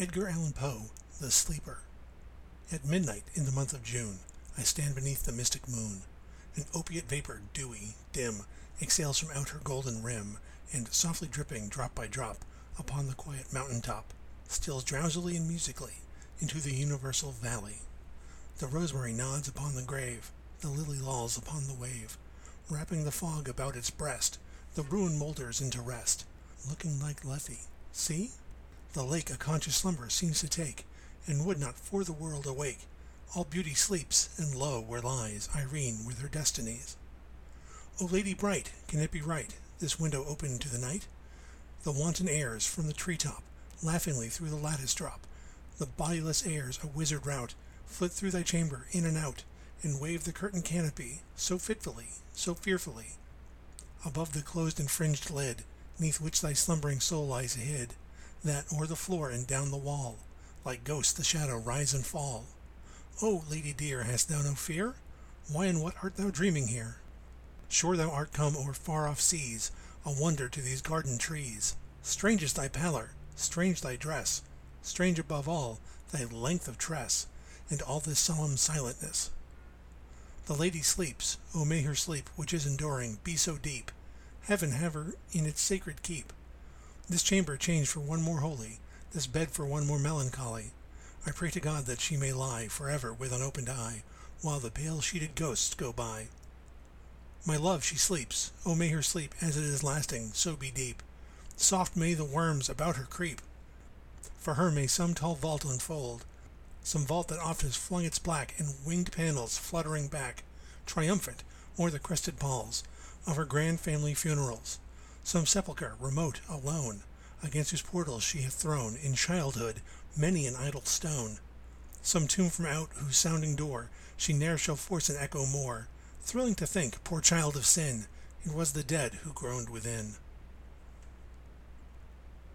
Edgar Allan Poe, The Sleeper. At midnight in the month of June, I stand beneath the mystic moon. An opiate vapor, dewy, dim, exhales from out her golden rim, and softly dripping drop by drop upon the quiet mountain top, steals drowsily and musically into the universal valley. The rosemary nods upon the grave, the lily lolls upon the wave, wrapping the fog about its breast. The ruin moulders into rest, looking like Lethe. See? The lake a conscious slumber seems to take, and would not for the world awake. All beauty sleeps, and lo, where lies Irene with her destinies. O lady bright, can it be right, this window open to the night? The wanton airs from the tree top, laughingly through the lattice drop. The bodiless airs a wizard rout, flit through thy chamber, in and out, and wave the curtain canopy, so fitfully, so fearfully. Above the closed and fringed lid, neath which thy slumbering soul lies hid, that o'er the floor and down the wall, like ghosts the shadow rise and fall. O lady dear, hast thou no fear? Why and what art thou dreaming here? Sure thou art come o'er far off seas, a wonder to these garden trees. Strange is thy pallor, strange thy dress, strange above all thy length of tress, and all this solemn silentness. The lady sleeps, O may her sleep, which is enduring, be so deep. Heaven have her in its sacred keep. This chamber change for one more holy, this bed for one more melancholy. I pray to God that she may lie forever with unopened eye, while the pale sheeted ghosts go by. My love, she sleeps. Oh, may her sleep, as it is lasting, so be deep. Soft may the worms about her creep. For her may some tall vault unfold, some vault that oft has flung its black and winged panels fluttering back, triumphant, o'er the crested palls of her grand family funerals some sepulchre remote, alone, against whose portals she hath thrown in childhood many an idle stone. Some tomb from out whose sounding door she ne'er shall force an echo more. Thrilling to think, poor child of sin, it was the dead who groaned within.